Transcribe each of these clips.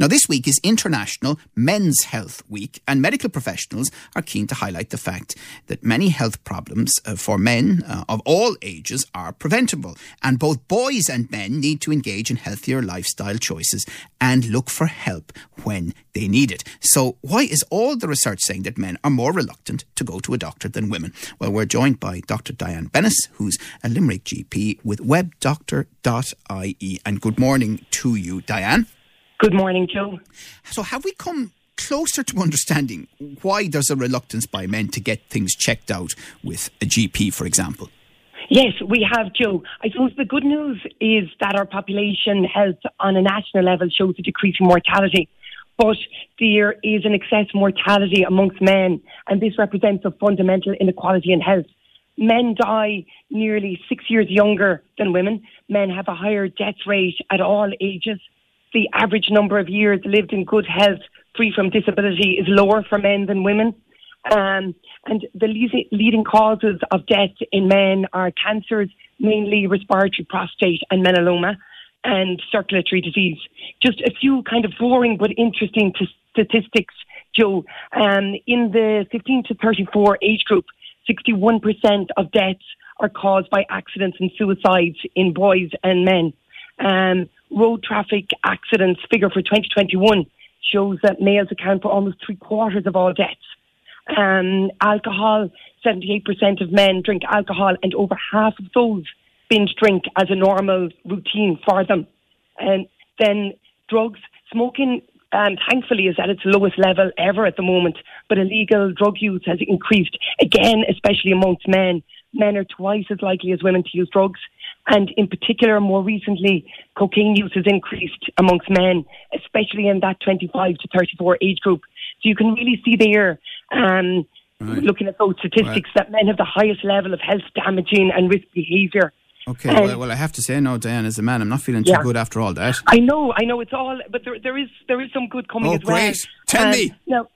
Now, this week is International Men's Health Week, and medical professionals are keen to highlight the fact that many health problems uh, for men uh, of all ages are preventable, and both boys and men need to engage in healthier lifestyle choices and look for help when they need it. So, why is all the research saying that men are more reluctant to go to a doctor than women? Well, we're joined by Dr. Diane Bennis, who's a Limerick GP with webdoctor.ie. And good morning to you, Diane. Good morning, Joe. So, have we come closer to understanding why there's a reluctance by men to get things checked out with a GP, for example? Yes, we have, Joe. I suppose the good news is that our population health on a national level shows a decreasing mortality. But there is an excess mortality amongst men, and this represents a fundamental inequality in health. Men die nearly six years younger than women. Men have a higher death rate at all ages the average number of years lived in good health, free from disability, is lower for men than women. Um, and the leading causes of death in men are cancers, mainly respiratory, prostate, and melanoma, and circulatory disease. Just a few kind of boring but interesting t- statistics, Joe. Um, in the 15 to 34 age group, 61% of deaths are caused by accidents and suicides in boys and men. Um, road traffic accidents figure for 2021 shows that males account for almost three quarters of all deaths. Um, alcohol, 78% of men drink alcohol, and over half of those binge drink as a normal routine for them. And then drugs, smoking, um, thankfully, is at its lowest level ever at the moment, but illegal drug use has increased again, especially amongst men. Men are twice as likely as women to use drugs. And in particular, more recently, cocaine use has increased amongst men, especially in that 25 to 34 age group. So you can really see there, um, right. looking at those statistics, right. that men have the highest level of health damaging and risk behaviour. Okay, well, well, I have to say, no, Diane, as a man, I'm not feeling too yeah. good after all that. I know, I know, it's all, but there, there is there is some good coming oh, as well. great! Tell um, me. Now,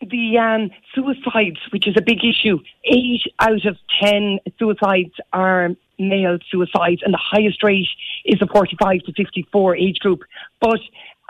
the um, suicides, which is a big issue, eight out of ten suicides are male suicides, and the highest rate is the 45 to 54 age group. But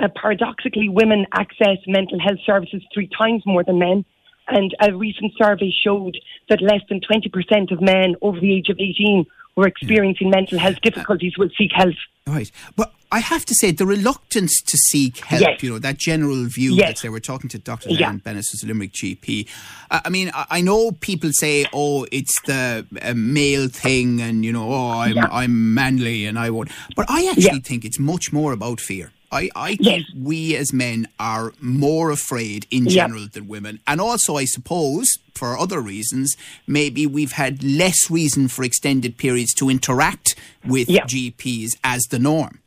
uh, paradoxically, women access mental health services three times more than men. And a recent survey showed that less than 20% of men over the age of 18 were experiencing mental health difficulties will seek help. Right. But I have to say, the reluctance to seek help, yes. you know, that general view yes. that say we're talking to Dr. Yeah. Diane Bennis, who's a Limerick GP. Uh, I mean, I, I, know people say, oh, it's the uh, male thing and, you know, oh, I'm, yeah. I'm manly and I won't. But I actually yeah. think it's much more about fear. I, I think yes. we as men are more afraid in general yep. than women. And also, I suppose, for other reasons, maybe we've had less reason for extended periods to interact with yep. GPs as the norm.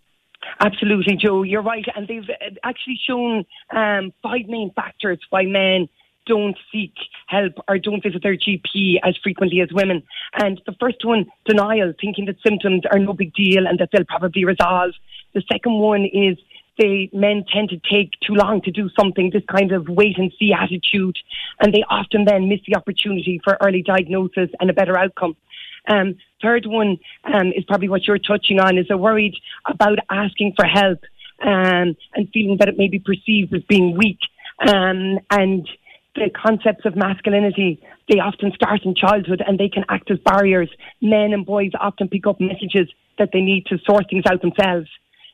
Absolutely, Joe. You're right. And they've uh, actually shown um, five main factors why men don't seek help or don't visit their GP as frequently as women. And the first one, denial, thinking that symptoms are no big deal and that they'll probably resolve. The second one is the men tend to take too long to do something, this kind of wait and see attitude, and they often then miss the opportunity for early diagnosis and a better outcome. Um, third one um, is probably what you're touching on, is they're worried about asking for help um, and feeling that it may be perceived as being weak. Um, and the concepts of masculinity, they often start in childhood and they can act as barriers. Men and boys often pick up messages that they need to sort things out themselves.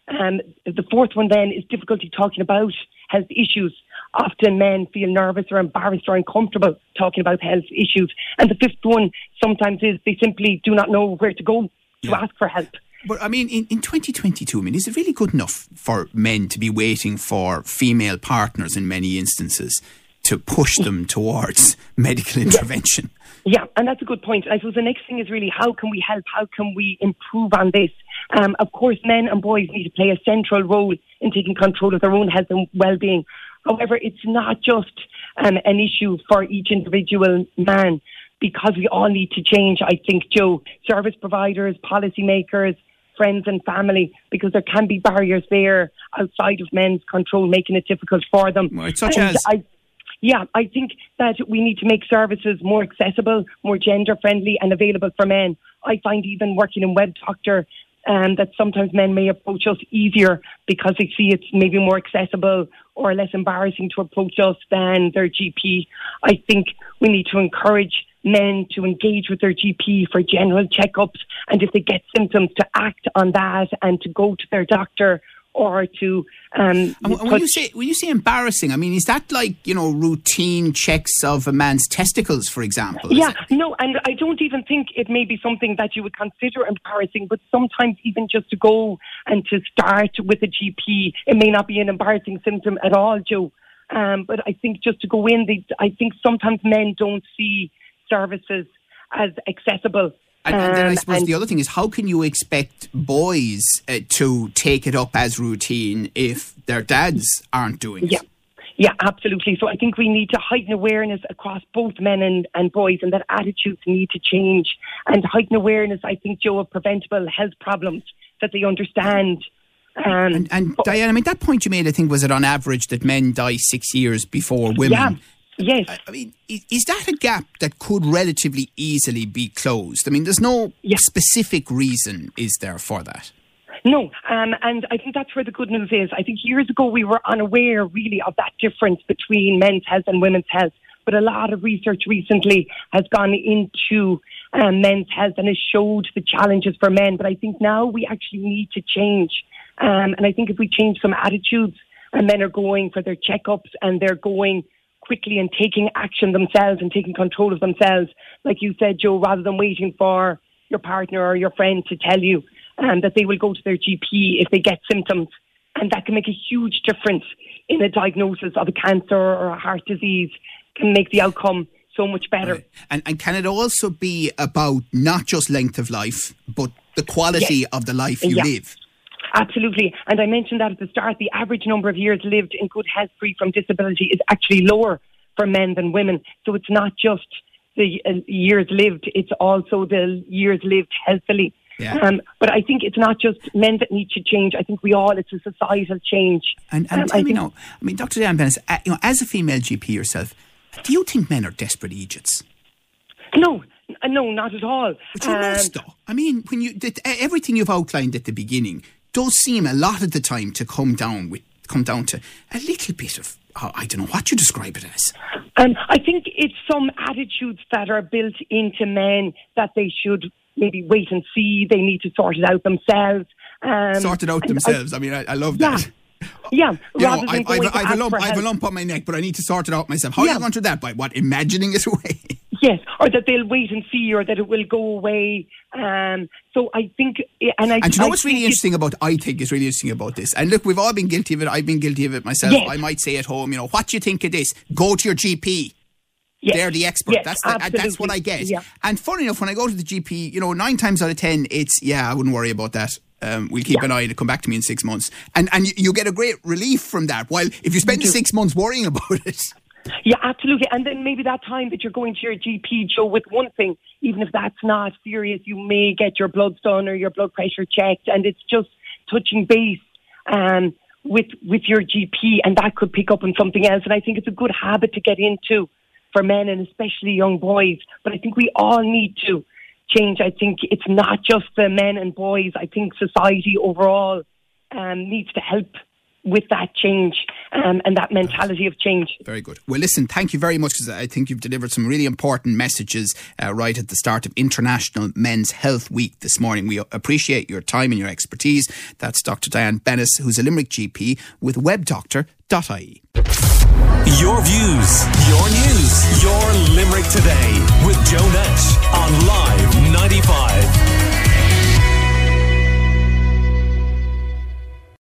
Um, the fourth one then is difficulty talking about health issues. Often men feel nervous or embarrassed or uncomfortable talking about health issues. And the fifth one sometimes is they simply do not know where to go to yeah. ask for help. But I mean, in, in 2022, I mean, is it really good enough for men to be waiting for female partners in many instances to push them towards medical intervention? Yeah, and that's a good point. I suppose the next thing is really how can we help? How can we improve on this? Um, of course, men and boys need to play a central role in taking control of their own health and well-being. However, it's not just um, an issue for each individual man because we all need to change. I think, Joe, service providers, policymakers, friends and family, because there can be barriers there outside of men's control, making it difficult for them. Right, such and as. I, yeah, I think that we need to make services more accessible, more gender friendly, and available for men. I find even working in Web Doctor um, that sometimes men may approach us easier because they see it's maybe more accessible or less embarrassing to approach us than their GP. I think we need to encourage men to engage with their GP for general checkups and if they get symptoms to act on that and to go to their doctor or to. Um, and when you say when you say embarrassing, I mean is that like you know routine checks of a man's testicles, for example? Yeah, no, and I don't even think it may be something that you would consider embarrassing. But sometimes even just to go and to start with a GP, it may not be an embarrassing symptom at all, Joe. Um, but I think just to go in, they, I think sometimes men don't see services as accessible and, and, then I um, suppose the other thing is, how can you expect boys uh, to take it up as routine if their dads aren't doing yeah. it? Yeah, absolutely. So I think we need to heighten awareness across both men and, and boys, and that attitudes need to change. And heighten awareness, I think, Joe, of preventable health problems that they understand. Um, and, and Diane, I mean, that point you made, I think, was it on average that men die six years before women. Yeah. Yes. I, mean, is that a gap that could relatively easily be closed? I mean, there's no yes. specific reason, is there, for that? No, um, and I think that's where the good news is. I think years ago we were unaware really of that difference between men's health and women's health. But a lot of research recently has gone into um, men's health and has showed the challenges for men. But I think now we actually need to change. Um, and I think if we change some attitudes and men are going for their checkups and they're going quickly and taking action themselves and taking control of themselves, like you said, Joe, rather than waiting for your partner or your friend to tell you um, that they will go to their GP if they get symptoms. And that can make a huge difference in a diagnosis of a cancer or a heart disease, can make the outcome so much better. Right. And, and can it also be about not just length of life, but the quality yes. of the life you yeah. live? Absolutely. And I mentioned that at the start. The average number of years lived in good health free from disability is actually lower for men than women. So it's not just the uh, years lived, it's also the years lived healthily. Yeah. Um, but I think it's not just men that need to change. I think we all, it's a societal change. And, and um, tell I me now, I mean, Dr. Diane Bennis, uh, you know, as a female GP yourself, do you think men are desperate idiots? No, no, not at all. But you um, though. I mean, when you everything you've outlined at the beginning, does seem a lot of the time to come down with come down to a little bit of oh, I don't know what you describe it as. Um, I think it's some attitudes that are built into men that they should maybe wait and see. They need to sort it out themselves. Um, sort it out themselves. I, I mean, I, I love yeah. that. Yeah, you know, I, I, I, have a lump, I have a lump on my neck, but I need to sort it out myself. How yeah. are you going to do that? By what? Imagining it away? Yes, or that they'll wait and see, or that it will go away. Um, so I think, and I. And you know what's really interesting about? I think is really interesting about this. And look, we've all been guilty of it. I've been guilty of it myself. Yes. I might say at home, you know, what do you think of this? Go to your GP. Yes. They're the expert. Yes, that's the, that's what I get. Yeah. And funny enough, when I go to the GP, you know, nine times out of ten, it's yeah, I wouldn't worry about that. Um, we'll keep yeah. an eye to come back to me in six months, and and you, you get a great relief from that. While if you spend six months worrying about it, yeah, absolutely. And then maybe that time that you're going to your GP, Joe, with one thing, even if that's not serious, you may get your bloods done or your blood pressure checked, and it's just touching base um, with with your GP, and that could pick up on something else. And I think it's a good habit to get into for men and especially young boys. But I think we all need to change. I think it's not just the men and boys. I think society overall um, needs to help with that change um, and that mentality of change. Very good. Well, listen, thank you very much because I think you've delivered some really important messages uh, right at the start of International Men's Health Week this morning. We appreciate your time and your expertise. That's Dr. Diane Bennis, who's a Limerick GP with webdoctor.ie. Your views, your news, your Limerick today with Joe Nash